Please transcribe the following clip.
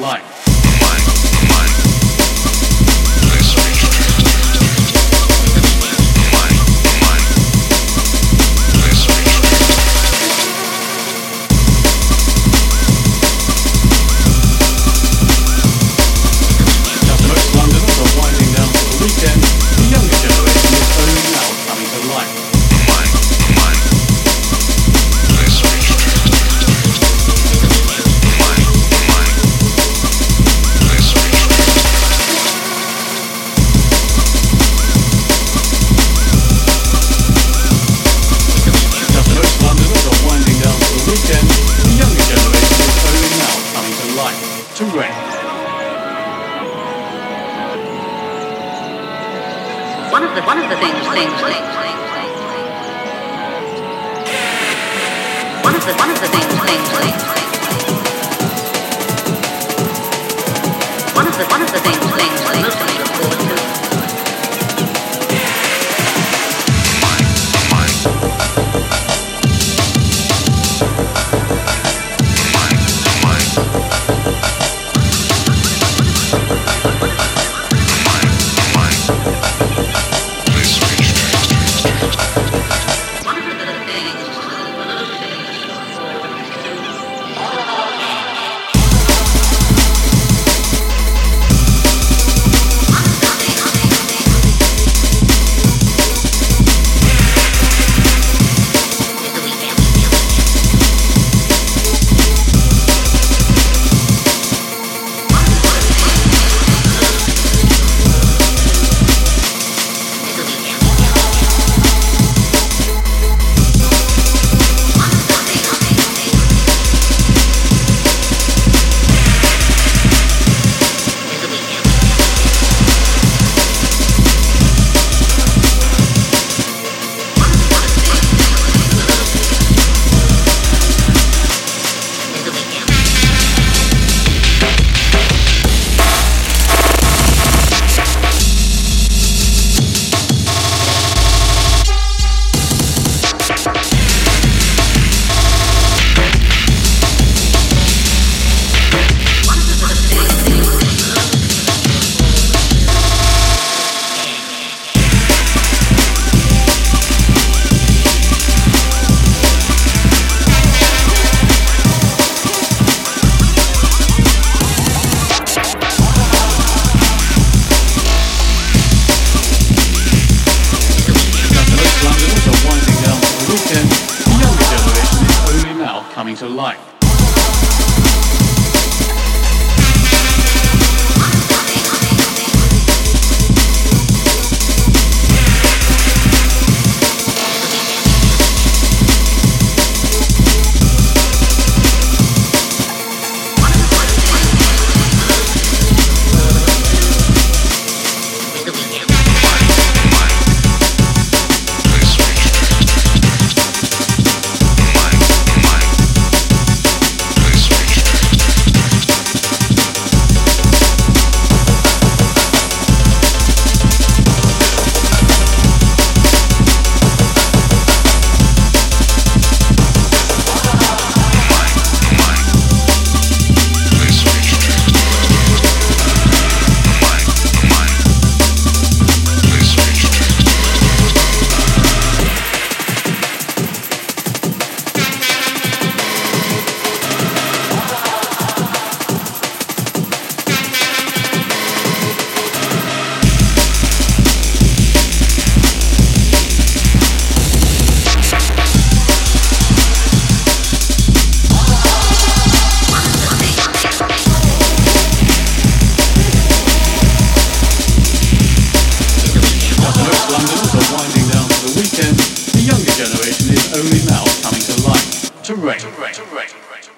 life. One of the one of the things things things. One of the one of the things things. Things one of the one of the things things. I life. Londoners are winding down for the weekend. The younger generation is only now coming to life. To rate, to rate, to rate.